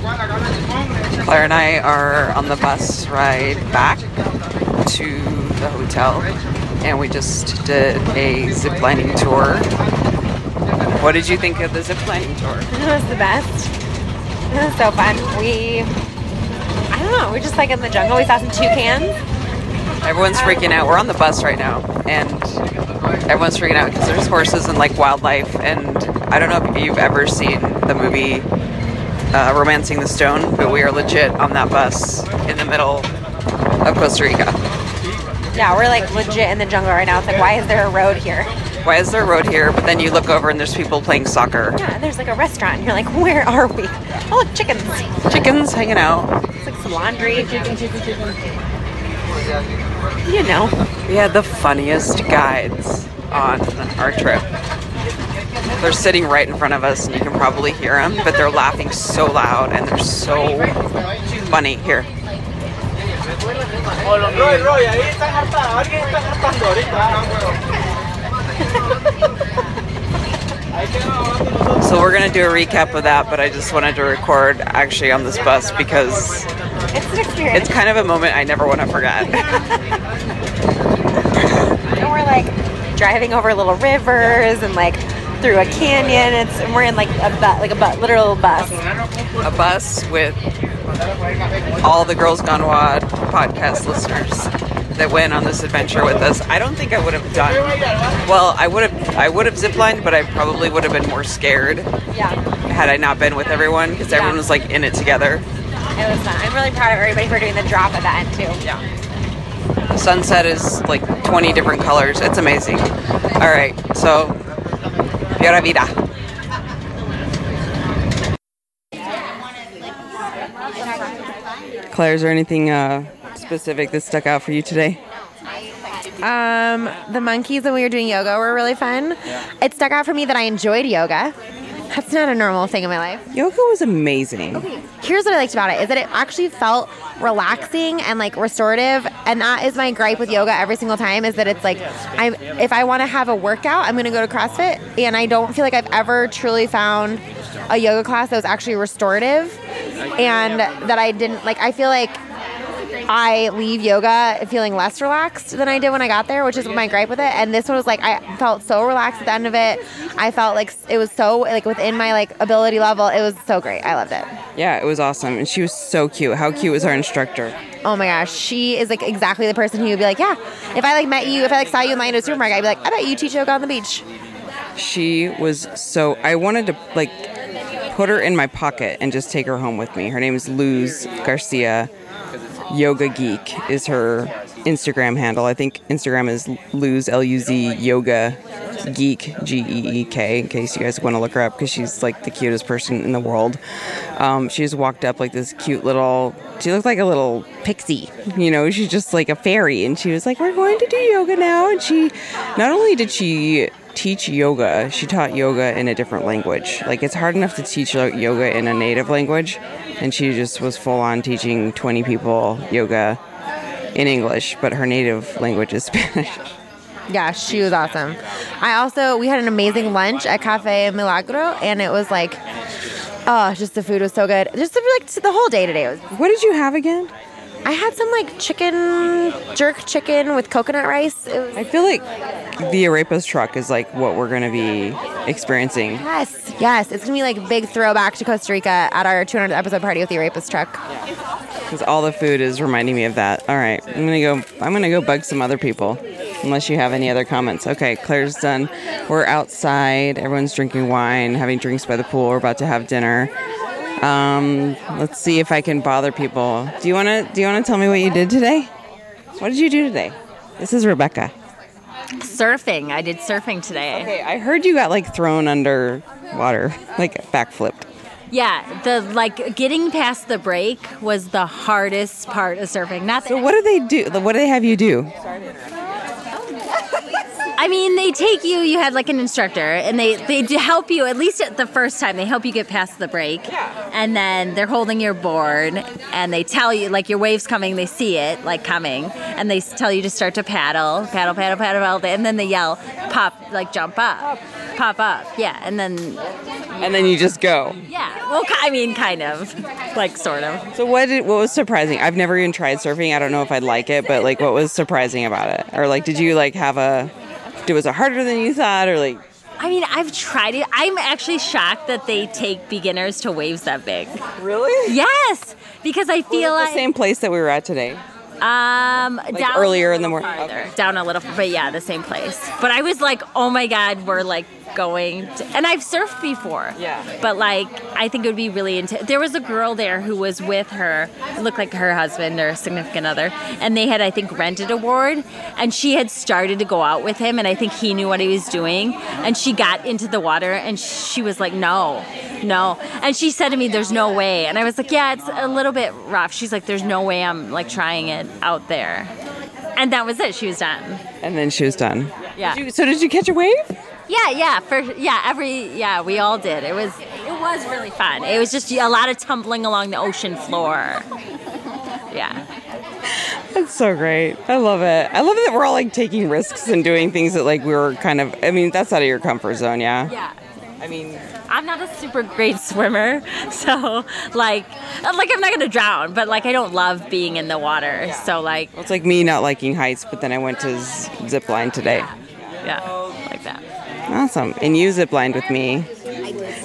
Claire and I are on the bus ride back to the hotel, and we just did a ziplining tour. What did you think of the ziplining tour? It was the best. It was so fun. We, I don't know, we're just like in the jungle. We saw some toucans. Everyone's um, freaking out. We're on the bus right now, and everyone's freaking out because there's horses and like wildlife. And I don't know if you've ever seen the movie uh, Romancing the Stone, but we are legit on that bus in the middle of Costa Rica. Yeah, we're like legit in the jungle right now. It's like, why is there a road here? Why is there a road here? But then you look over and there's people playing soccer. Yeah, and there's like a restaurant. And you're like, where are we? Oh, look, chickens. Chickens hanging out. It's like some laundry. Chicken, chicken, chicken. You know. We had the funniest guides on our trip. They're sitting right in front of us, and you can probably hear them, but they're laughing so loud and they're so funny. Here. Roy, Roy, ahí están hartando, alguien está hartando ahorita. So we're gonna do a recap of that, but I just wanted to record actually on this bus because It's an it's kind of a moment I never want to forget. and we're like driving over little rivers and like through a canyon. It's and we're in like a bu- like a bu- literal bus. a bus with all the Girls Gone Wild podcast listeners that went on this adventure with us. I don't think I would have done well. I would have I would have ziplined, but I probably would have been more scared Yeah, had I not been with everyone because everyone was like in it together. it was fun. I'm really proud of everybody for doing the drop at the end too. Yeah. Sunset is like 20 different colors. It's amazing. All right, so Pura Vida. Claire, is there anything uh, specific that stuck out for you today? Um, the monkeys when we were doing yoga were really fun. It stuck out for me that I enjoyed yoga. That's not a normal thing in my life. Yoga was amazing. Here's what I liked about it is that it actually felt relaxing and like restorative and that is my gripe with yoga every single time is that it's like I if I want to have a workout I'm going to go to CrossFit and I don't feel like I've ever truly found a yoga class that was actually restorative and that I didn't like I feel like I leave yoga feeling less relaxed than I did when I got there, which is my gripe with it. And this one was like I felt so relaxed at the end of it. I felt like it was so like within my like ability level. It was so great. I loved it. Yeah, it was awesome. And she was so cute. How cute was our instructor? Oh my gosh, she is like exactly the person who would be like, yeah. If I like met you, if I like saw you in line at a supermarket, I'd be like, I bet you teach yoga on the beach. She was so. I wanted to like put her in my pocket and just take her home with me. Her name is Luz Garcia. Yoga Geek is her Instagram handle. I think Instagram is Luz L U Z Yoga Geek G E E K. In case you guys want to look her up, because she's like the cutest person in the world. Um, she just walked up like this cute little. She looked like a little pixie. You know, she's just like a fairy, and she was like, "We're going to do yoga now." And she, not only did she teach yoga, she taught yoga in a different language. Like it's hard enough to teach yoga in a native language, and she just was full on teaching 20 people yoga in English, but her native language is Spanish. Yeah, she was awesome. I also we had an amazing lunch at Cafe Milagro, and it was like, oh, just the food was so good. Just the, like the whole day today was. What did you have again? I had some like chicken jerk chicken with coconut rice. It was I feel like the Arepas truck is like what we're to be experiencing. yes, yes. It's gonna be like big throwback to Costa Rica at our 200th episode party with the Arepas truck. Because all the food is reminding me of that. All right, I'm gonna go. I'm gonna go bug some other people, unless you have any other comments. Okay, Claire's done. We're outside. Everyone's drinking wine, having drinks by the pool. We're about to have dinner. Um, let's see if I can bother people. Do you wanna? Do you wanna tell me what you did today? What did you do today? This is Rebecca. Surfing. I did surfing today. Okay, I heard you got like thrown under water, like backflipped. Yeah, the like getting past the break was the hardest part of surfing. Not So what do they do? What do they have you do? I mean, they take you. You had like an instructor, and they they help you at least at the first time. They help you get past the break, Yeah. and then they're holding your board, and they tell you like your wave's coming. They see it like coming, and they tell you to start to paddle, paddle, paddle, paddle, paddle, and then they yell, "Pop!" Like jump up, pop up, yeah, and then And then you just go. yeah. Well, I mean, kind of, like sort of. So what did, what was surprising? I've never even tried surfing. I don't know if I'd like it, but like what was surprising about it? Or like did you like have a did- was it harder than you thought or like I mean, I've tried it. I'm actually shocked that they take beginners to waves that big. Really? Yes, because I feel like the same place that we were at today. um down earlier in the morning. farther, Okay. down a little, but yeah, the same place. But I was like, oh my god, we're like going, to, and I've surfed before. Yeah. But like, I think it would be really intense. There was a girl there who was with her, looked like her husband or significant other, and they had, I think, rented a ward, and she had started to go out with him, and I think he knew what he was doing, and she got into the water, and she was like, no, no, and she said to me, "There's no way," and I was like, "Yeah, it's a little bit rough." She's like, "There's no way I'm like trying it out there," and that was it. She was done. And then she was done. Yeah. Did you- so did you catch a wave? Yeah, yeah, for yeah, every yeah, we all did. It was it was really fun. It was just a lot of tumbling along the ocean floor. Yeah. That's so great. I love it. I love that we're all like taking risks and doing things that like we were kind of I mean, that's out of your comfort zone, yeah. Yeah. I mean, I'm not a super great swimmer, so like uh, like I'm not gonna drown, but like I don't love being in the water. So like it's like me not liking heights, but then I went to z- zip line today. yeah, that. Awesome. And you zip lined with me.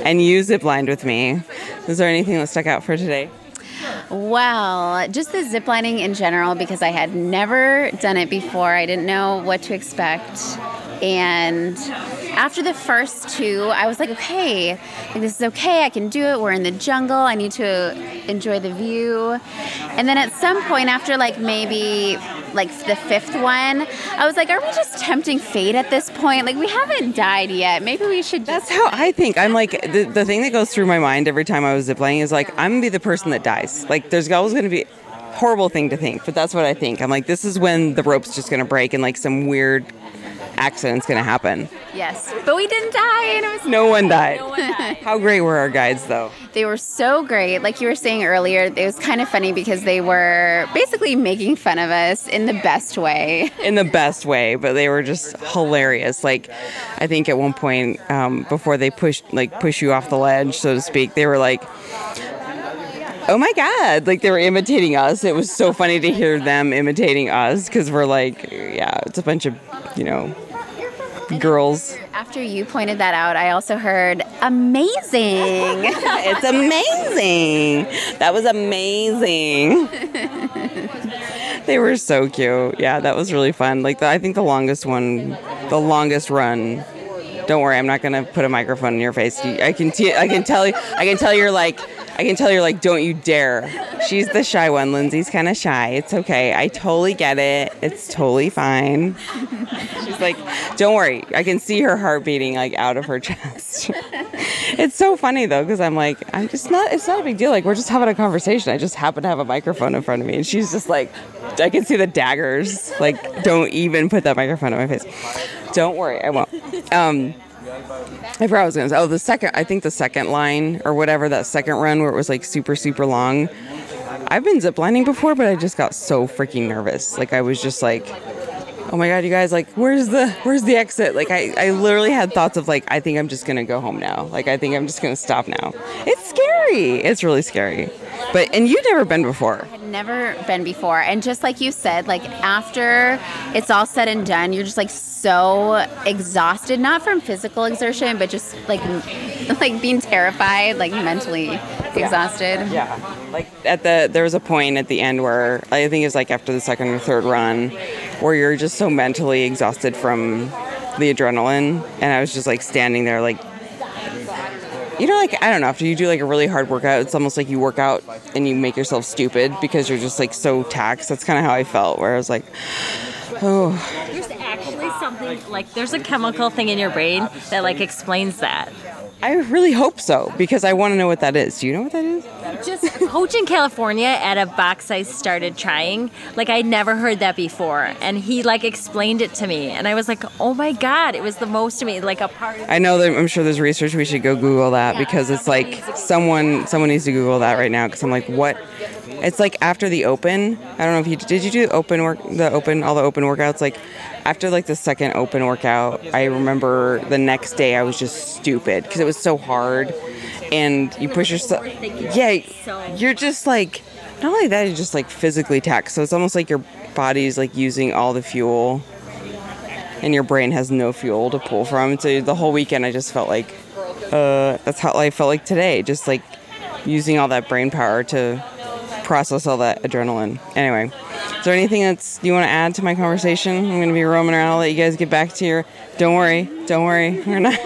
And you zip lined with me. Is there anything that stuck out for today? Well, just the ziplining in general because I had never done it before. I didn't know what to expect. And after the first two, I was like, okay, this is okay. I can do it. We're in the jungle. I need to enjoy the view. And then at some point, after like maybe like the fifth one, I was like, are we just tempting fate at this point? Like, we haven't died yet. Maybe we should. That's how I think. I'm like the, the thing that goes through my mind every time I was ziplining is like I'm gonna be the person that dies. Like there's always gonna be horrible thing to think, but that's what I think. I'm like this is when the rope's just gonna break and like some weird accident's gonna happen. Yes. But we didn't die, and it was No one died. No one died. How great were our guides though? They were so great. Like you were saying earlier, it was kind of funny because they were basically making fun of us in the best way. in the best way, but they were just hilarious. Like, I think at one point um, before they pushed like push you off the ledge, so to speak, they were like, "Oh my god!" Like they were imitating us. It was so funny to hear them imitating us because we're like, yeah, it's a bunch of you know girls. After you pointed that out, I also heard amazing. It's amazing. That was amazing. they were so cute. Yeah, that was really fun. Like the, I think the longest one, the longest run. Don't worry, I'm not gonna put a microphone in your face. I can, t- I can tell you, I can tell you're like, I can tell you're like, don't you dare. She's the shy one. Lindsay's kind of shy. It's okay. I totally get it. It's totally fine. She's like, don't worry. I can see her heart beating like out of her chest. it's so funny though, because I'm like, I'm just not. It's not a big deal. Like we're just having a conversation. I just happen to have a microphone in front of me, and she's just like, I can see the daggers. Like, don't even put that microphone in my face. Don't worry, I won't. Um, I forgot I was gonna say. Oh, the second. I think the second line or whatever that second run where it was like super super long. I've been ziplining before, but I just got so freaking nervous. Like I was just like, oh my god, you guys, like, where's the where's the exit? Like I, I literally had thoughts of like, I think I'm just gonna go home now. Like I think I'm just gonna stop now. It's scary. It's really scary. But and you've never been before. Never been before. And just like you said, like after it's all said and done, you're just like so exhausted, not from physical exertion, but just like like being terrified, like mentally exhausted. Yeah. Like at the there was a point at the end where I think it was like after the second or third run where you're just so mentally exhausted from the adrenaline and I was just like standing there like you know like I don't know after you do like a really hard workout it's almost like you work out and you make yourself stupid because you're just like so taxed that's kind of how I felt where I was like oh There's actually something like there's a chemical thing in your brain that like explains that. I really hope so because I want to know what that is. Do you know what that is? Just Coach in California at a box I started trying. Like I'd never heard that before, and he like explained it to me, and I was like, "Oh my god!" It was the most to me, like a part. I know that I'm sure there's research. We should go Google that because it's like someone someone needs to Google that right now because I'm like, what? It's like after the open. I don't know if you did you do the open work the open all the open workouts like after like the second open workout. I remember the next day I was just stupid because it was so hard, and you push yourself. Yeah, you're just like not only that you're just like physically taxed. So it's almost like your body's like using all the fuel and your brain has no fuel to pull from. So the whole weekend, I just felt like uh, that's how I felt like today, just like using all that brain power to process all that adrenaline. Anyway, is there anything that's you want to add to my conversation? I'm going to be roaming around. I'll let you guys get back to your. Don't worry, don't worry. We're not.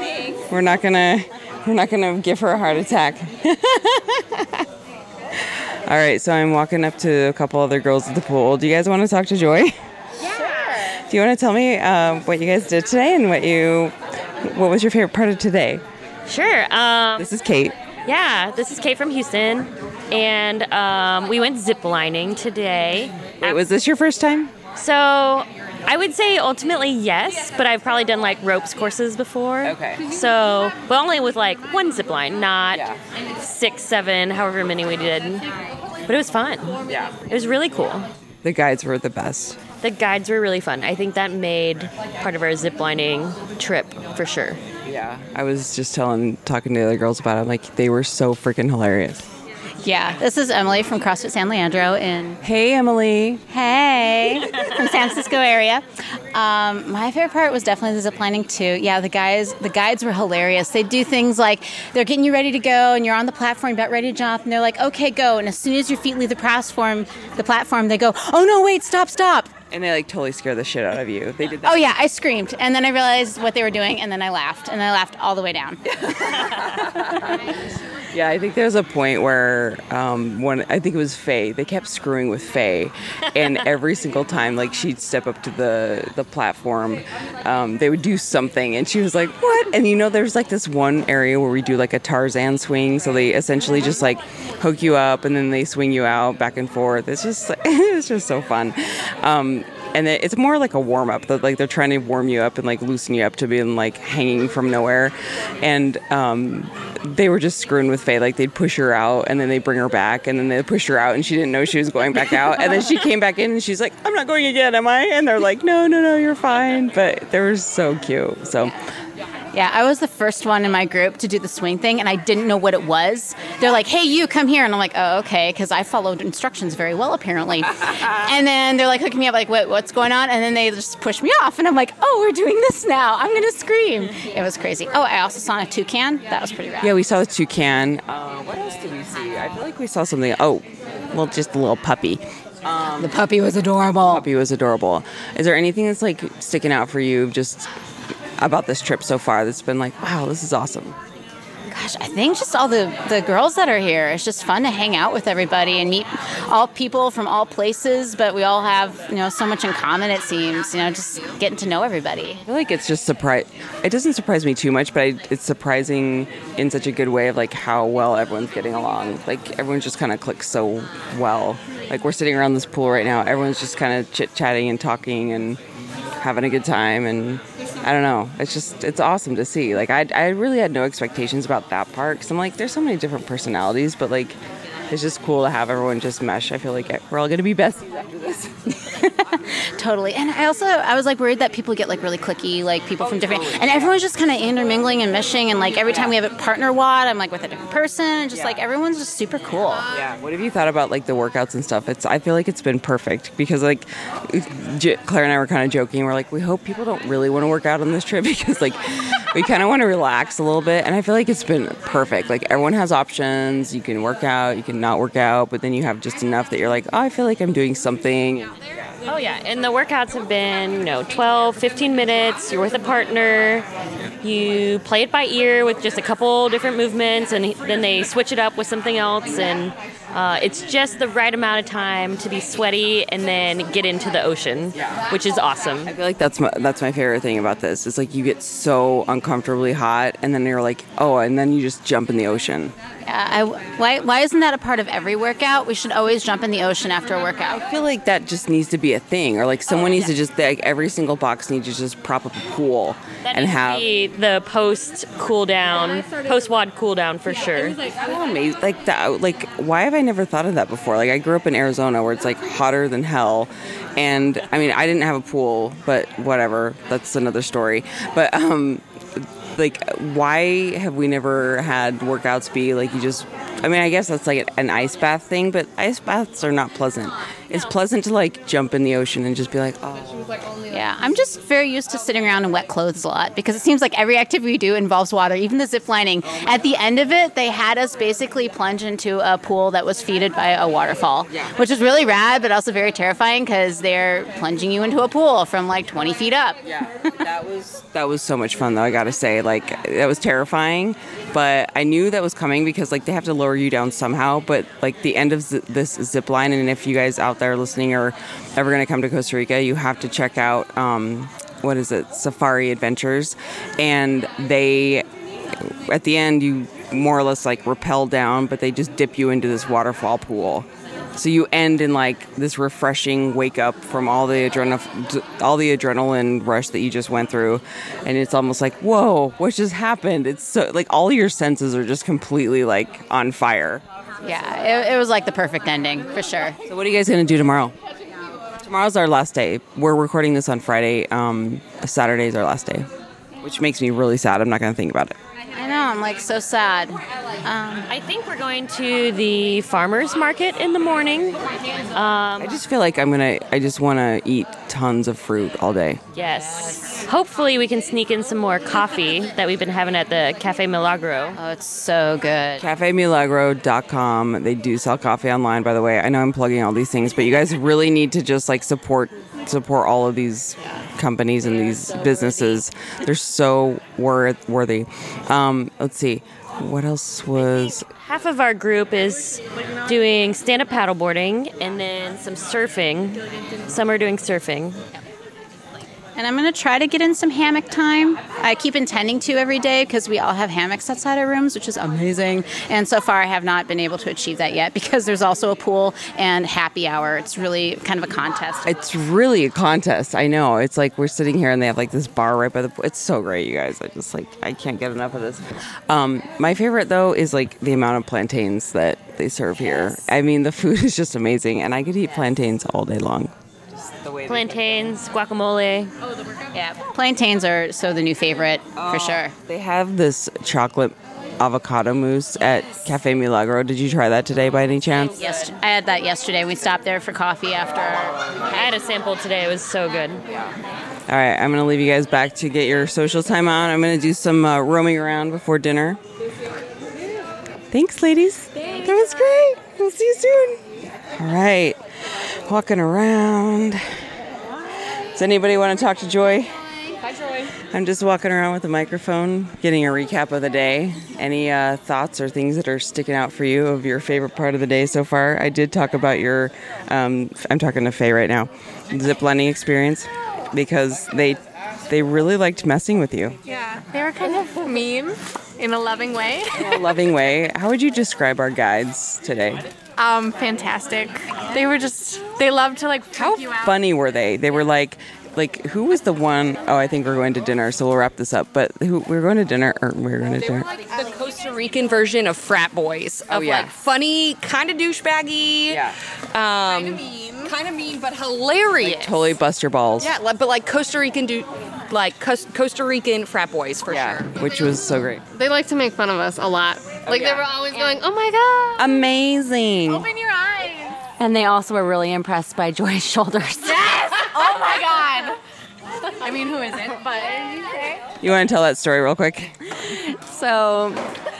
We're not gonna. We're not gonna give her a heart attack. all right, so I'm walking up to a couple other girls at the pool. Do you guys want to talk to Joy? Yeah. Do you want to tell me uh, what you guys did today and what you, what was your favorite part of today? Sure. Um, This is Kate. yeah, this is Kate from Houston, and um, we went ziplining today. Wait, was this your first time? So I would say ultimately yes, but I've probably done like ropes courses before. Okay. So, but only with like one zip line, not Yeah. six, seven, however many we did. But it was fun. Yeah. It was really cool. The guides were the best. The guides were really fun. I think that made part of our ziplining trip for sure. Yeah. I was just telling, talking to the other girls about it. I'm like, they were so freaking hilarious. Yeah, this is Emily from CrossFit San Leandro in Hey, Emily. Hey from San Francisco area. Um, my favorite part was definitely the zip lining too. Yeah, the guys, the guides were hilarious. They do things like they're getting you ready to go, and you're on the platform, about ready to jump, and they're like, "Okay, go!" And as soon as your feet leave the platform, the platform, they go, "Oh no, wait, stop, stop!" And they like totally scare the shit out of you. They did that. Oh yeah, I screamed, and then I realized what they were doing, and then I laughed, and I laughed all the way down. Yeah, I think there's a point where um, when I think it was Faye, they kept screwing with Faye, and every single time, like she'd step up to the the platform, um, they would do something, and she was like, "What?" And you know, there's like this one area where we do like a Tarzan swing, so they essentially just like hook you up and then they swing you out back and forth. It's just it's just so fun. Um, and it's more like a warm up. That like they're trying to warm you up and like loosen you up to being like hanging from nowhere, and um, they were just screwing with Faye. Like they'd push her out and then they bring her back and then they push her out and she didn't know she was going back out. And then she came back in and she's like, I'm not going again, am I? And they're like, No, no, no, you're fine. But they were so cute. So Yeah, I was the first one in my group to do the swing thing, and I didn't know what it was. They're like, "Hey, you come here," and I'm like, "Oh, okay," because I followed instructions very well, apparently. and then they're like hooking me up, like, "What? What's going on?" And then they just push me off, and I'm like, "Oh, we're doing this now! I'm gonna scream!" It was crazy. Oh, I also saw a toucan. That was pretty rad. yeah, we saw the toucan. Uh, what else did we see? I feel like we saw something. Oh, well, just a little puppy. the puppy was adorable. The puppy was adorable. Is there anything that's like sticking out for you just about this trip so far that's been like, wow, this is awesome? Gosh, I think just all the, the girls that are here. It's just fun to hang out with everybody and meet all people from all places, but we all have, you know, so much in common, it seems, you know, just getting to know everybody. I feel like it's just surprise. It doesn't surprise me too much, but I, it's surprising in such a good way of like how well everyone's getting along. Like everyone just kind of clicks so well. Like we're sitting around this pool right now. Everyone's just kind of chit chatting and talking and having a good time. And I don't know. It's just it's awesome to see. Like I I really had no expectations about that part because I'm like there's so many different personalities, but like. It's just cool to have everyone just mesh. I feel like we're all gonna be besties after this. Totally. And I also I was like worried that people get like really clicky, like people from different and everyone's just kind of intermingling and meshing and like every time we have a partner WOD, I'm like with a different person and just like everyone's just super cool. Yeah. What have you thought about like the workouts and stuff? It's I feel like it's been perfect because like J- Claire and I were kind of joking. We're like, we hope people don't really want to work out on this trip because like we kind of want to relax a little bit. And I feel like it's been perfect. Like everyone has options. You can work out, you can not work out, but then you have just enough that you're like, oh, I feel like I'm doing something. Oh yeah, and the workouts have been, you know, 12, 15 minutes. You're with a partner. You play it by ear with just a couple different movements, and then they switch it up with something else. And Uh, it's just the right amount of time to be sweaty and then get into the ocean, which is awesome. I feel like that's my that's my favorite thing about this. It's like you get so uncomfortably hot, and then you're like, oh, and then you just jump in the ocean. Yeah, I, why, why isn't that a part of every workout? We should always jump in the ocean after a workout. I feel like that just needs to be a thing, or like someone needs to just like every single box needs to just prop up a pool That and have. be the post cool down, post WOD cool down for sure. How amazing! Like that. Like why have I never thought of that before? Like I grew up in Arizona where it's like hotter than hell, and I mean I didn't have a pool, but whatever. That's another story. But um, like why have we never had workouts be like you just? I mean I guess that's like an ice bath thing, but ice baths are not pleasant. It's pleasant to like jump in the ocean and just be like, oh. Yeah, I'm just very used to sitting around in wet clothes a lot because it seems like every activity we do involves water, even the zip lining. At the end of it, they had us basically plunge into a pool that was feeded by a waterfall, which is really rad, but also very terrifying because they're plunging you into a pool from like 20 feet up. Yeah, that was that was so much fun though. I gotta say, like that was terrifying, but I knew that was coming because like they have to lower you down somehow. But like the end of zi- this zip line, and if you guys out there listening are ever gonna come to Costa Rica, you have to check out um, what is it, Safari Adventures, and they at the end you more or less like rappel down, but they just dip you into this waterfall pool. So you end in like this refreshing wake up from all the adrenaline, all the adrenaline rush that you just went through, and it's almost like whoa, what just happened? It's so like all your senses are just completely like on fire. Yeah, it, it was like the perfect ending for sure. So what are you guys gonna do tomorrow? Tomorrow's our last day. We're recording this on Friday. Um, Saturday's our last day, which makes me really sad. I'm not gonna think about it. I know, I'm like so sad. Um, I think we're going to the farmers market in the morning. Um, I just feel like I'm gonna. I just want to eat tons of fruit all day. Yes. Hopefully, we can sneak in some more coffee that we've been having at the Cafe Milagro. Oh, it's so good. cafemilagro.com they do sell coffee online by the way i know i'm plugging all these things but you guys really need to just like support support all of these companies and these businesses they're so worth, worthy um, let's see what else was Half of our group is doing stand up paddleboarding and then some surfing. Some are doing surfing. And I'm going to try to get in some hammock time. I keep intending to every day because we all have hammocks outside our rooms, which is amazing. And so far, I have not been able to achieve that yet because there's also a pool and happy hour. It's really kind of a contest. it's really a contest i know it's like we're sitting here and they have like this bar right by the pool. it's so great you guys i just like i can't get enough of this um, my favorite though is like the amount of plantains that they serve here i mean the food is just amazing and i could eat plantains all day long Plantains, guacamole. Yeah, plantains are so the new favorite for sure. They have this chocolate avocado mousse at Cafe Milagro. Did you try that today by any chance? Yes, I had that yesterday. We stopped there for coffee after. I had a sample today. It was so good. Yeah. All right, I'm going to leave you guys back to get your social time on. I'm going to do some uh, roaming around before dinner. Thanks, ladies. That was great. We'll see you soon. All right, walking around. Does anybody want to talk to Joy? Hi, Joy. I'm just walking around with a microphone, getting a recap of the day. Any uh, thoughts or things that are sticking out for you of your favorite part of the day so far? I did talk about your, um, I'm talking to Faye right now, zip lining experience because they they really liked messing with you Yeah, they were kind of mean in a loving way. in a loving way. How would you describe our guides today? Um, fantastic. They were just they loved to like How freak you out. funny were they? They were like, like who was the one oh I think we're going to dinner, so we'll wrap this up. But who we're going to dinner or we're going to dinner. Were like the Costa Rican version of frat boys. Of Oh, yeah. like funny, kind of douchebaggy. Yeah. Um, kind of mean, but hilarious. Totally bust your balls. Yeah, but like Costa Rican, do, like Costa Rican frat boys for Yeah, sure. which was so great. They like to make fun of us a lot. Oh, like yeah. they were always going, "Oh my god, Amazing. open your eyes." And they also were really impressed by Joy's shoulders. Yes. oh my god. I mean, who isn't? But You want to tell that story real quick? So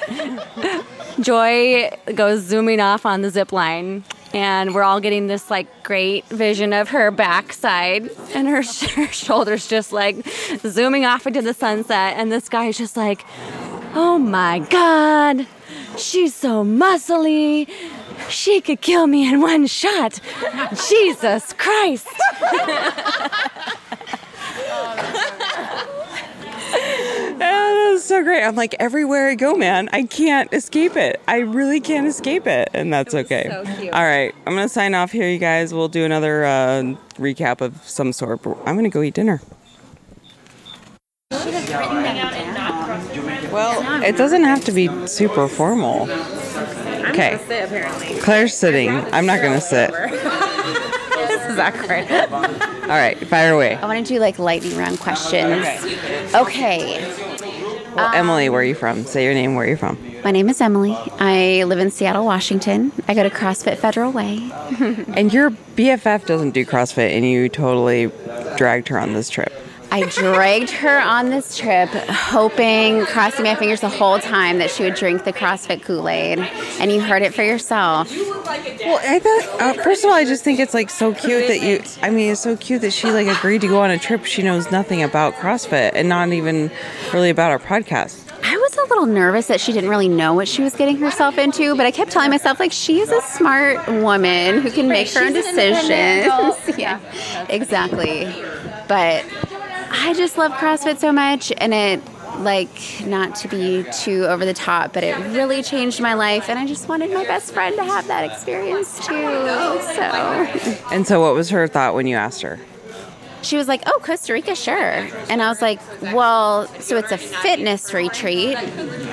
Joy goes zooming off on the zip line. And we're all getting this like great vision of her backside and her, sh- her shoulders just like zooming off into the sunset. And this guy's just like, oh my God, she's so muscly. she could kill me in one shot. Jesus Christ. that was so great. I'm like, everywhere I go, man, I can't escape it. I really can't escape it. And that's okay. so cute. All right. I'm going to sign off here, you guys. We'll do another uh, recap of some sort. But I'm going to go eat dinner. Well, it doesn't have to be super formal. Okay. Claire's sitting. I'm not going to sit. this is awkward. All right. Fire away. I want to do like lightning round questions. Okay. Well, Emily, where are you um, from? Say your name. Where are you from? My name is Emily. I live in Seattle, Washington. I go to CrossFit Federal Way. And your BFF doesn't do CrossFit, and you totally dragged her on this trip. I dragged her on this trip, hoping, crossing my fingers the whole time that she would drink the CrossFit Kool Aid. And you heard it for yourself. Well, I thought uh, first of all, I just think it's like so cute that you. I mean, it's so cute that she like agreed to go on a trip. She knows nothing about CrossFit and not even really about our podcast. I was a little nervous that she didn't really know what she was getting herself into, but I kept telling myself, like, she is a smart woman who can make her own decisions. yeah, exactly. But I just love CrossFit so much, and it, like, not to be too over the top, but it really changed my life, and I just wanted my best friend to have that experience too. So And so, what was her thought when you asked her? She was like, "Oh, Costa Rica, sure." And I was like, "Well, so it's a fitness retreat."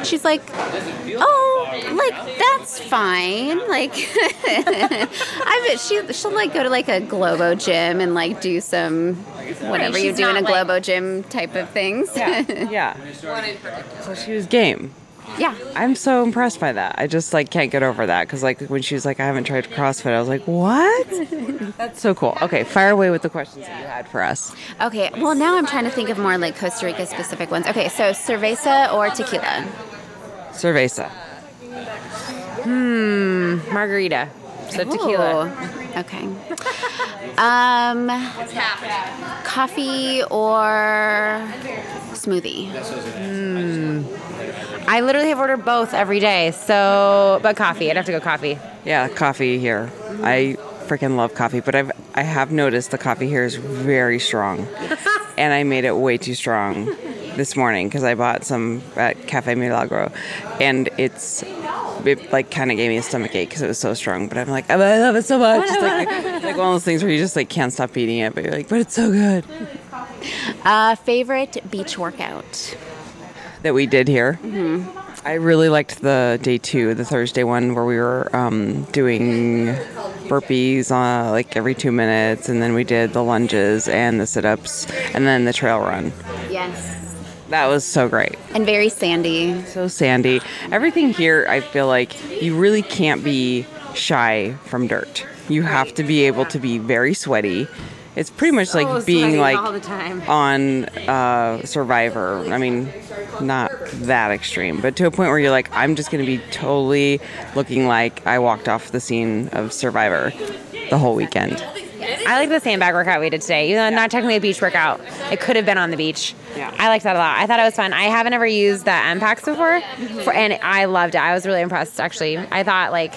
She's like, "Oh, like that's fine." Like, I bet she she'll like go to like a Globo gym and like do some whatever you do in a not, like- Globo gym type of things. Yeah. Yeah. So she was game. Yeah. I'm so impressed by that. I just like can't get over that because like when she was like, I haven't tried CrossFit, I was like, what? That's so cool. Okay, fire away with the questions that you had for us. Okay. Well, now I'm trying to think of more like Costa Rica specific ones. Okay, so cerveza or tequila? Cerveza. Hmm, margarita. So tequila. Okay. Um, coffee or smoothie? I literally have ordered both every day. So, but coffee. I'd have to go coffee. Yeah, coffee here. I freaking love coffee, but I've I have noticed the coffee here is very strong, and I made it way too strong this morning because I bought some at Cafe Milagro, and it's it like kind of gave me a stomach ache because it was so strong. But I'm like, I love it so much. It's like, it's like one of those things where you just like can't stop eating it, but you're like, but it's so good Uh, favorite beach workout? that we did here. I really liked the day two, the Thursday one, where we were um, doing burpees uh, like every two minutes, and then we did the lunges and the sit ups, and then the trail run. Yes. That was so great. And very sandy. So sandy. Everything here, I feel like you really can't be shy from dirt. You have to be able to be very sweaty. It's pretty much like being like all the time. on uh, Survivor. I mean, not that extreme, but to a point where you're like, I'm just going to be totally looking like I walked off the scene of Survivor the whole weekend. I like the sandbag workout we did today. Even though not technically a beach workout, it could have been on the beach. Yeah. I liked that a lot. I thought it was fun. I haven't ever used the M packs before, for, and I loved it. I was really impressed. Actually, I thought like,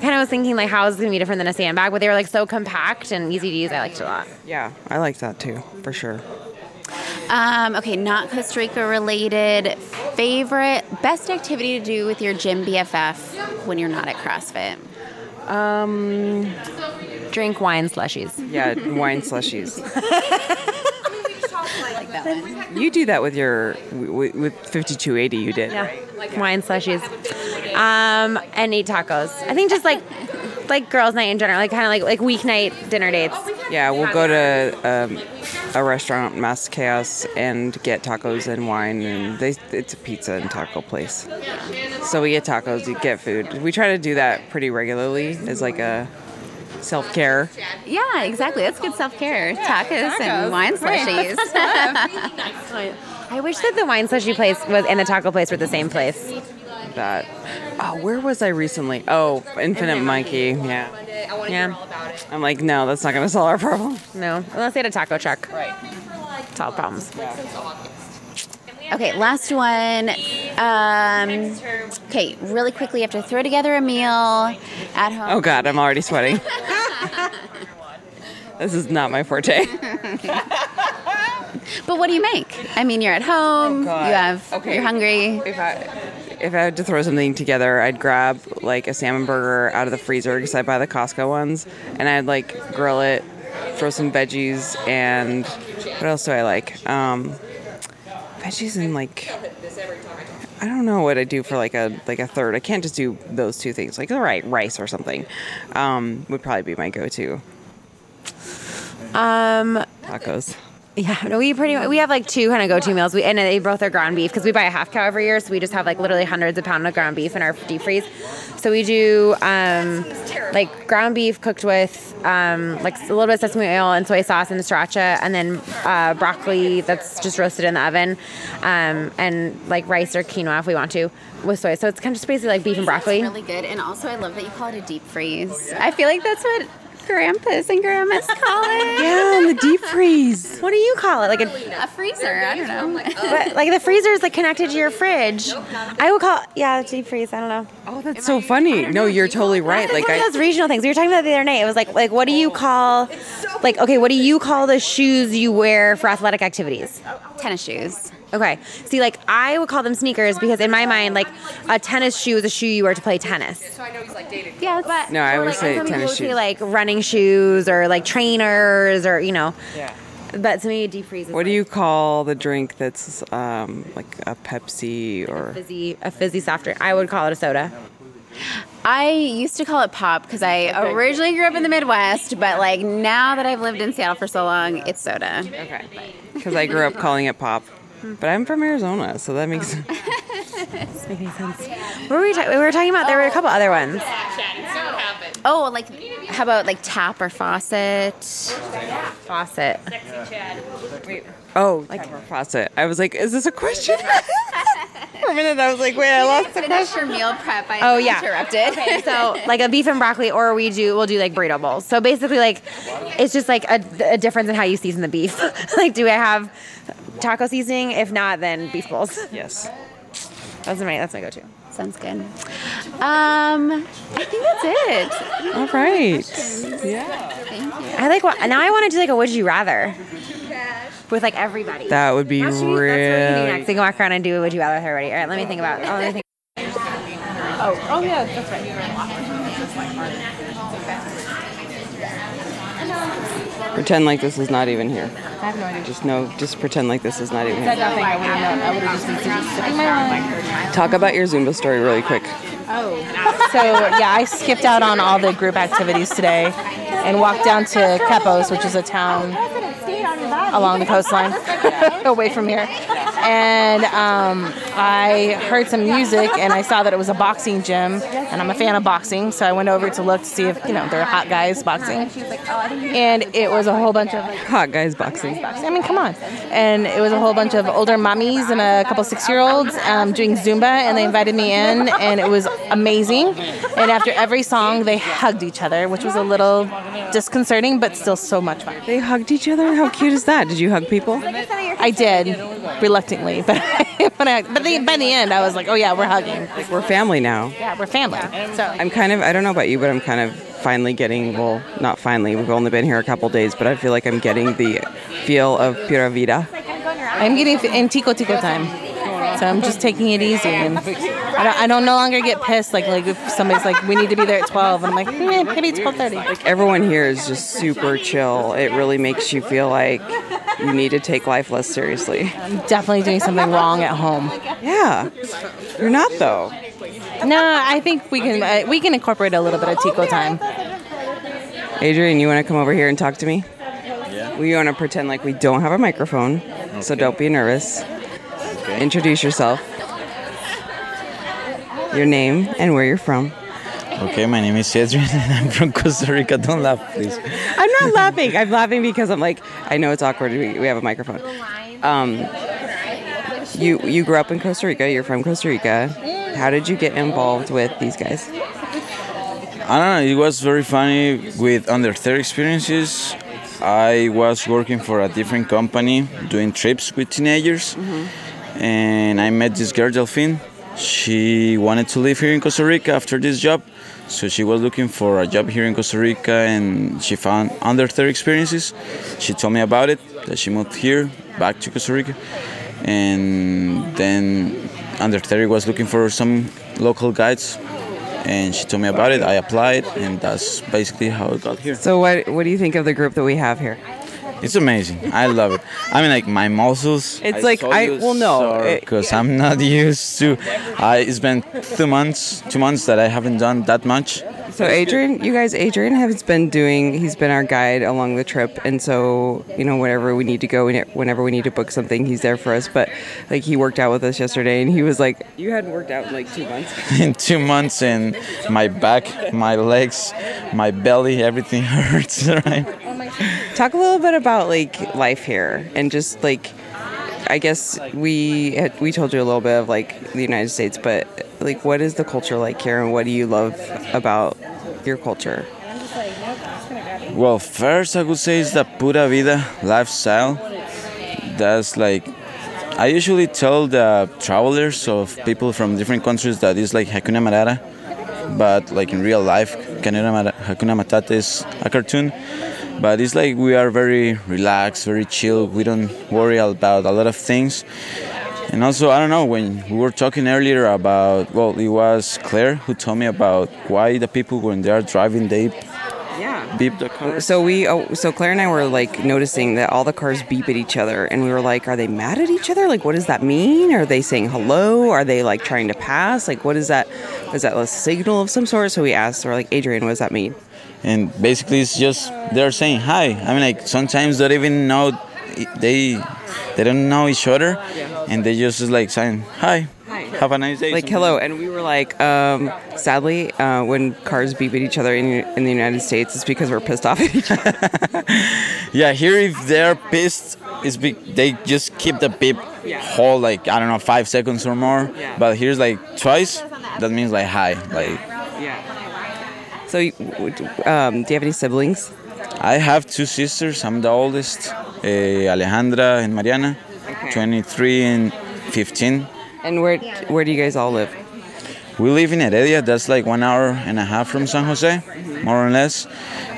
kind of was thinking like, how is it gonna be different than a sandbag? But they were like so compact and easy to use. I liked it a lot. Yeah, I like that too, for sure. Um, okay, not Costa Rica related. Favorite, best activity to do with your gym BFF when you're not at CrossFit? Drink wine slushies. Yeah, wine slushies. You do that with your with, with 5280. You did. Yeah, wine slushies. Um, and eat tacos. I think just like like girls' night in general, like kind of like like weeknight dinner dates. Yeah, we'll go to um, a restaurant, Mass Chaos, and get tacos and wine, and they, it's a pizza and taco place. So we get tacos, you get food. We try to do that pretty regularly as like a self care. Yeah, exactly. That's good self care. tacos, and wine slushies. I wish that the wine slushy place was and the taco place were the same place. That. Oh, where was I recently? Oh, Infinite Monkey. Yeah. Yeah, I'm like, no, that's not gonna solve our problem. no, unless they had a taco truck. Right. Solve problems. okay, last one. Um, okay, really quickly, you have to throw together a meal at home. Oh God, I'm already sweating. this is not my forte. But what do you make? I mean, you're at home. God. You have. Okay. You're hungry. If I had to throw something together, I'd grab like a salmon burger out of the freezer because I buy the Costco ones, and I'd like grill it, throw some veggies, and what else do I like? Um, veggies and like I don't know what I do for like a like a third. I can't just do those two things. Like all right, rice or something um, would probably be my go-to. Um, Tacos. Yeah, no, we pretty we have like two kind of go-to meals. We and they both are ground beef because we buy a half cow every year, so we just have like literally hundreds of pounds of ground beef in our deep freeze. So we do um, like ground beef cooked with um, like a little bit of sesame oil and soy sauce and sriracha, and then uh, broccoli that's just roasted in the oven, um, and like rice or quinoa if we want to with soy. So it's kind of just basically like beef and broccoli. Really good. And also, I love that you call it a deep freeze. I feel like that's what grandpas and grandmas call it. Yeah, in the deep freeze. What do you call it? Like a A freezer. I don't know. But, like the freezer is like connected to your fridge. I would call yeah deep freeze. I don't know. Oh, that's so funny. No, you're totally right. Like One of those regional things. We were talking about the other night. It was like like what do you call like okay what do you call the shoes you wear for athletic activities? Tennis shoes. Okay. See, like I would call them sneakers because in my mind, like a tennis shoe is a shoe you wear to play tennis. So I know he's like dated. Yeah, but no, I would like, say some people tennis would say, shoes. like running shoes or like trainers or you know. Yeah. But to me, a deep freeze is What do you call the drink that's um, like a Pepsi or? fizzy a fizzy soft drink. I would call it a soda. I used to call it pop because I originally grew up in the Midwest, but like now that I've lived in Seattle for so long, it's soda. Okay. Because I grew up calling it pop, Mm-hmm. but I'm from Arizona, so that makes. Doesn't make any sense. What were we talking? We were talking about there were a couple other ones. Oh, like how about like tap or faucet? Faucet. Oh, like faucet. I was like, is this a question? For a minute, I was like, wait, I lost the Finish your meal prep. I Oh yeah. interrupted. Okay, so like a beef and broccoli, or we do we'll do like burrito bowls. So basically, like it's just like a, a difference in how you season the beef. like, do I have taco seasoning? If not, then beef bowls. Yes. That's my that's my go-to. Sounds good. Um, I think that's it. All right. Yeah. Thank you. I like what now. I want to do like a would you rather with like everybody. That would be That's what we- That's what we do really. next. We can walk around and do a would you rather with everybody. All right, let me think about. Oh, let me think. Oh, oh yeah, that's right. Pretend like this is not even here. I have no idea. Just no. Just pretend like this is not even here. nothing. I would have known. I would have just been sitting- my wine. Talk about your Zumba story really quick. Oh. So yeah, I skipped out on all the group activities today and walked down to Quepos, which is a town along the coastline, away from here. And um, I heard some music, and I saw that it was a boxing gym, and I'm a fan of boxing, so I went over to look to see if you know there are hot guys boxing. And it was a whole bunch of Hot guys boxing. I mean, come on. And it was a whole bunch of older mummies and a couple six year olds um, doing Zumba, and they invited me in, and it was amazing. And after every song, they hugged each other, which was a little disconcerting, but still so much fun. They hugged each other. How cute is that? Did you hug people? I did, reluctantly, but when I, but the, by the end, I was like, oh yeah, we're hugging. Like we're family now. Yeah, we're family. So I'm kind of. I don't know about you, but I'm kind of finally getting. Well, not finally. We've only been here a couple days, but I feel like I'm getting the feel of Pura Vida. I'm getting in Tico Tico time. So I'm just taking it easy, and I don't, I don't no longer get pissed like like if somebody's like we need to be there at 12, and I'm like eh, maybe 12:30. Like Everyone here is just super chill. It really makes you feel like you need to take life less seriously. I'm definitely doing something wrong at home. Yeah, you're not though. No, I think we can uh, we can incorporate a little bit of Tico time. Adrian, you want to come over here and talk to me? Yeah. We want to pretend like we don't have a microphone, so don't be nervous. Introduce yourself. Your name and where you're from. Okay, my name is Adrian and I'm from Costa Rica. Don't laugh, please. I'm not laughing. I'm laughing because I'm like, I know it's awkward. We, we have a microphone. Um, you you grew up in Costa Rica. You're from Costa Rica. How did you get involved with these guys? I don't know, it was very funny with under 30 experiences. I was working for a different company doing trips with teenagers. and I met this girl Delphine. She wanted to live here in Costa Rica after this job, so she was looking for a job here in Costa Rica, and she found under 30 experiences. She told me about it that she moved here back to Costa Rica, and then under 30 was looking for some local guides and she told me about it i applied and that's basically how i got here So what what do you think of the group that we have here? It's amazing i love it i mean like my muscles It's like, I- well, no, because i'm not used to i it's been two months two months that i haven't done that much So Adrian, you guys, Adrian has been doing. He's been our guide along the trip, and so you know, whenever we need to go, whenever we need to book something, he's there for us. But like, he worked out with us yesterday, and he was like, "You hadn't worked out in like two months." in two months and my back my legs my belly everything hurts right Talk a little bit about like life here, and just like, I guess we had, we told you a little bit of like the United States, but like, what is the culture like here, and what do you love about your culture? Well, first I would say is the pura vida lifestyle. That's like I usually tell the travelers of people from different countries that it's like Hakuna Matata, but like in real life, Hakuna Hakuna Matata is a cartoon. But it's like we are very relaxed, very chill. We don't worry about a lot of things. And also, I don't know, when we were talking earlier about, well, it was Claire who told me about why the people, when they are driving, they Yeah. beep the car. So we, oh, so Claire and I were like noticing that all the cars beep at each other, and we were like, "Are they mad at each other? Like, what does that mean? Are they saying hello? Are they like trying to pass? Like, what is that? Is that a signal of some sort?" So we asked, we're like, "Adrian, what does that mean?" And basically it's just they're saying hi. I mean, like sometimes they don't even know they they don't know each other, and they just is like saying hi, have a nice day. Like, hello, and we were like, um, sadly, uh, when cars beep at each other in, in the United States, it's because we're pissed off at each other. Yeah, here if they're pissed, it's be, they just keep the beep whole like I don't know five seconds or more. Yeah. But here's like twice, that means like hi. Like yeah. So, um, do you have any siblings? I have two sisters. I'm the oldest, uh, Alejandra and Mariana, 23 and 15. And where where do you guys all live? We live in Heredia. That's like one hour and a half from San Jose, more or less.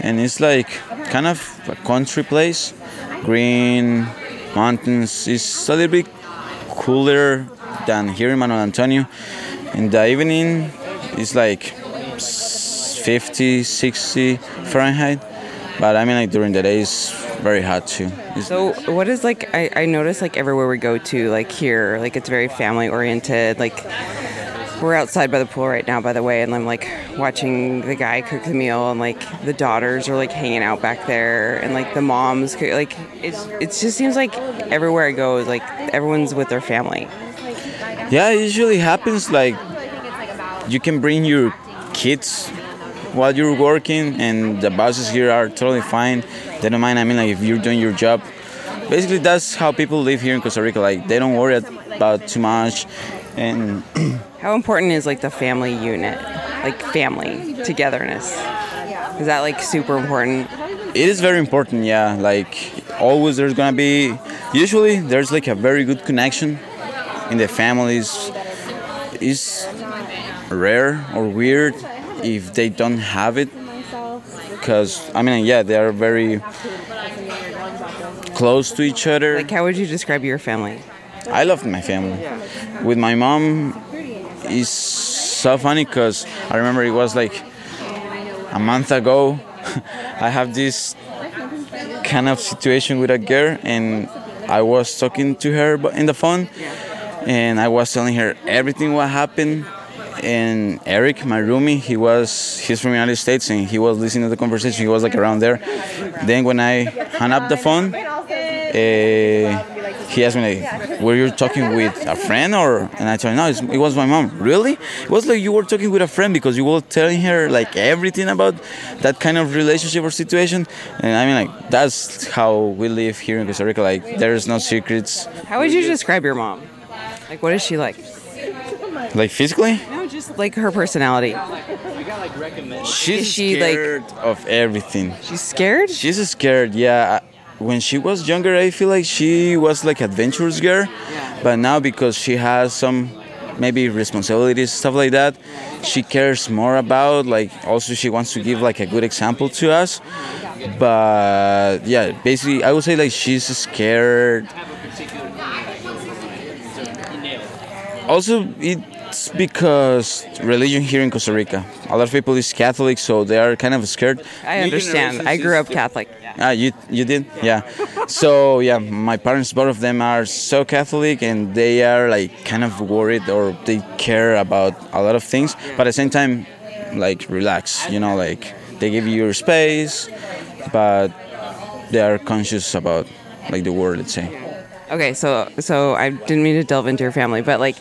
And it's like kind of a country place, green mountains. It's a little bit cooler than here in Manuel Antonio. In the evening, it's like 50, 60 Fahrenheit. But I mean, like during the day, it's very hot too. It's- So, what is like? I, I notice like everywhere we go to, like here, like it's very family oriented. Like we're outside by the pool right now, by the way, and I'm like watching the guy cook the meal, and like the daughters are like hanging out back there, and like the moms, cook, like it's it just seems like everywhere I go, like everyone's with their family. Yeah, it usually happens like you can bring your kids while you're working, and the bosses here are totally fine. They don't mind. I mean, like if you're doing your job, basically that's how people live here in Costa Rica. Like they don't worry about too much, and How important is like the family unit, like family togetherness? Is that like super important? it is very important. Yeah, like always there's gonna be. Usually there's like a very good connection in the families. It's rare or weird if they don't have it because i mean yeah they are very close to each other. Like, how would you describe your family? i love my family. With my mom it's so funny because i remember it was like a month ago i have this kind of situation with a girl and i was talking to her in the phone and i was telling her everything what happened and eric my roomie he was he's from the united states and he was listening to the conversation he was like around there then when i hung up the phone uh, he asked me like, "Were you talking with a friend or?" And I told him, "No, it's, it was my mom." Really? It was like you were talking with a friend because you were telling her like everything about that kind of relationship or situation. And I mean, like that's how we live here in Costa Rica. Like there's no secrets. How would you describe your mom? Like, what is she like? Like physically, No, just like her personality. she's Is she, like- scared of everything. She's scared. She's scared. Yeah. when she was younger, I feel like she was like adventurous girl, but now because she has some maybe responsibilities stuff like that, she cares more about like also she wants to give like a good example to us. But yeah, basically I would say like she's scared. Also, it's because religion here in Costa Rica. A lot of people is Catholic, so they are kind of scared. I understand. I grew up Catholic. Ah, you you did? Yeah. so yeah, my parents, both of them are so Catholic, and they are like kind of worried or they care about a lot of things, but at the same time, like relax. You know, like they give you your space, but they are conscious about like the world. Let's say. Okay, so so I didn't mean to delve into your family, but like,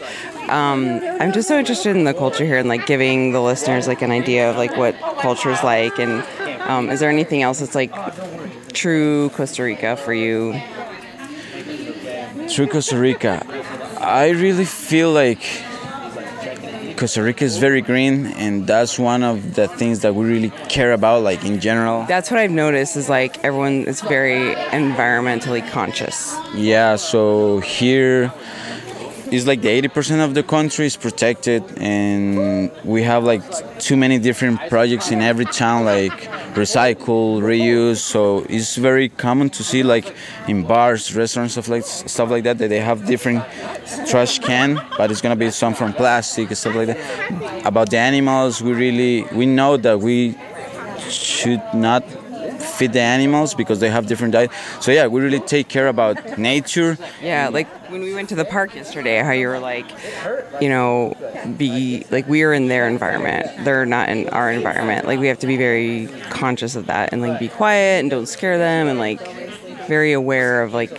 um, I'm just so interested in the culture here and like giving the listeners like an idea of like what culture is like, and um, is there anything else that's like true Costa Rica for you? True Costa Rica, I really feel like Costa Rica is very green, and that's one of the things that we really care about, like in general. That's what I've noticed is like everyone is very environmentally conscious. Yeah, so here is like the 80% of the country is protected, and we have like too many different projects in every town, like recycle, reuse. So it's very common to see like in bars, restaurants, stuff like stuff like that, that they have different trash can, but it's gonna be some from plastic and stuff like that. About the animals, we really we know that we should not feed the animals because they have different diet. So yeah, we really take care about nature. Yeah, like when we went to the park yesterday, how you were like, you know, be like we are in their environment. They're not in our environment. Like we have to be very conscious of that and like be quiet and don't scare them and like very aware of like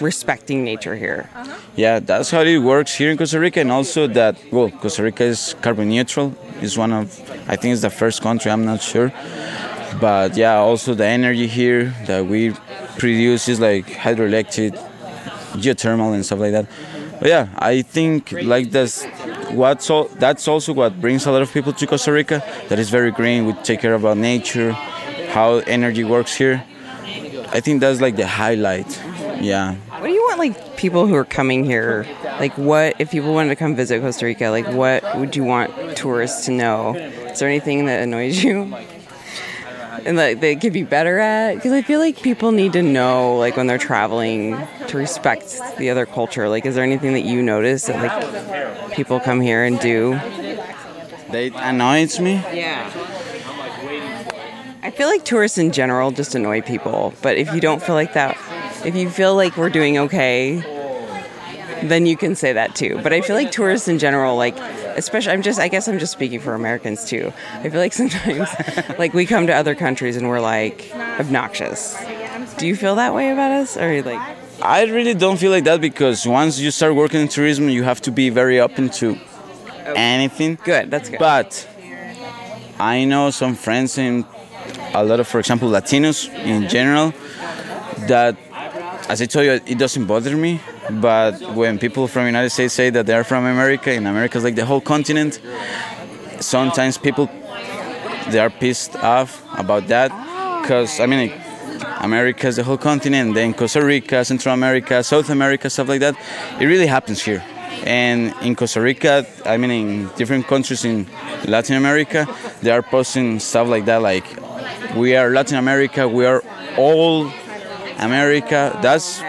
respecting nature here. Uh-huh. Yeah, that's how it works here in Costa Rica, and also that well, Costa Rica is carbon neutral. It's one of I think it's the first country. I'm not sure, but yeah, also the energy here that we produce is like hydroelectric, geothermal, and stuff like that. But yeah, I think like that's what's all, that's also what brings a lot of people to Costa Rica. That is very green. We take care about nature, how energy works here. I think that's like the highlight. Yeah. What do you want like people who are coming here? Like what if people wanted to come visit Costa Rica, like what would you want tourists to know? Is there anything that annoys you? And like they could be better at because I feel like people need to know like when they're traveling to respect the other culture. Like is there anything that you notice that like people come here and do? That annoys me. Yeah. I feel like tourists in general just annoy people, but if you don't feel like that, if you feel like we're doing okay, then you can say that too. But I feel like tourists in general, like, especially, I'm just, I guess I'm just speaking for Americans too. I feel like sometimes, like, we come to other countries and we're like obnoxious. Do you feel that way about us? Or like, I really don't feel like that because once you start working in tourism, you have to be very open to anything. Good, that's good. But I know some friends in a lot of, for example, Latinos in general, that, as I told you, it doesn't bother me. But when people from United States say that they're from America, in America is like the whole continent, sometimes people they are pissed off about that because I mean. America is the whole continent, then Costa Rica, Central America, South America, stuff like that. It really happens here. And in Costa Rica, I mean, in different countries in Latin America, they are posting stuff like that, like, we are Latin America, we are all America. That's,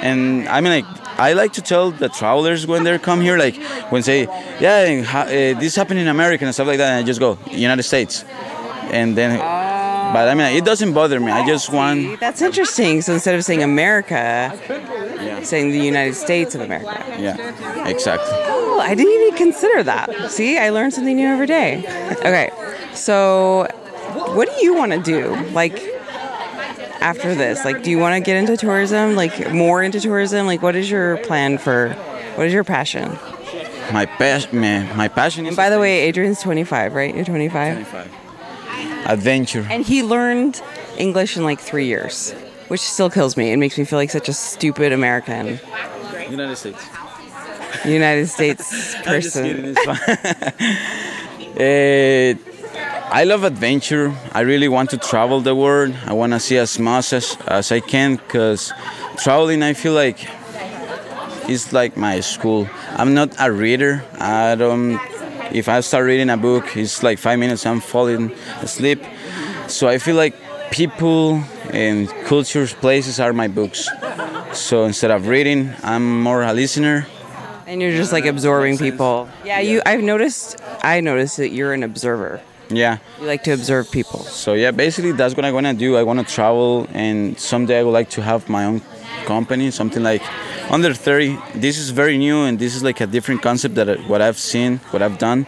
and I mean, like, I like to tell the travelers when they come here, like, when say, yeah, ha- uh, this happened in America and stuff like that, and I just go, United States. And then, but I mean, it doesn't bother me. I just want. that's interesting. So instead of saying America, saying the United States of America. Yeah, exactly. Oh, I didn't even consider that. See, I learn something new every day. Okay, so what do you want to do? Like after this, like, do you want to get into tourism? Like more into tourism? Like, what is your plan for? What is your passion? My passion, man. my passion is. And by the way, Adrian's 25, right? You're 25. 25. Adventure. And he learned English in like three years, which still kills me. It makes me feel like such a stupid American. United States. United States I'm just person. kidding, it's fine. I love adventure. I really want to travel the world. I want to see as much as, as I can because traveling, I feel like it's like my school. I'm not a reader. I don't. If I start reading a book, it's like five minutes. I'm falling asleep. So I feel like people and cultures, places are my books. So instead of reading, I'm more a listener. And you're just like absorbing people. Yeah, you. I've noticed. I noticed that you're an observer. Yeah. You like to observe people. So yeah, basically that's what I wanna do. I wanna travel, and someday I would like to have my own company, something like under 30. This is very new, and this is like a different concept that I- what I've seen, what I've done,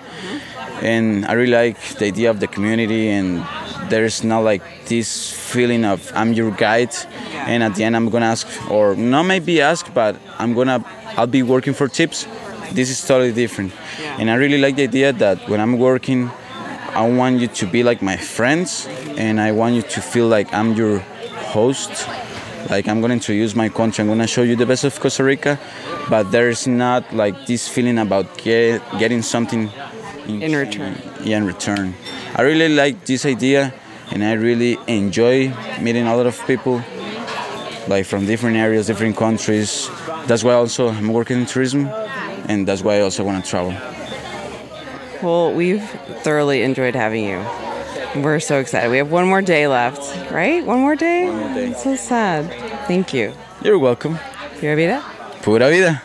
and I really like the idea of the community. And there's not like this feeling of I'm your guide, and at the end I'm gonna ask, or not maybe ask, but I'm gonna I'll be working for tips. This is totally different, and I really like the idea that when I'm working. I want you to be like my friends, and I want you to feel like I'm your host. Like I'm gonna introduce my country. I'm gonna show you the best of Costa Rica, but there's not like this feeling about get, getting something In return. Yeah, in return. I really like this idea, and I really enjoy meeting a lot of people, like from different areas, different countries. That's why also I'm working in tourism, and that's why I also want to travel. Well, we've thoroughly enjoyed having you. We're so excited. We have one more day left, right? One more day? One more day. so sad. Thank you. You're welcome. Pura vida? Pura vida.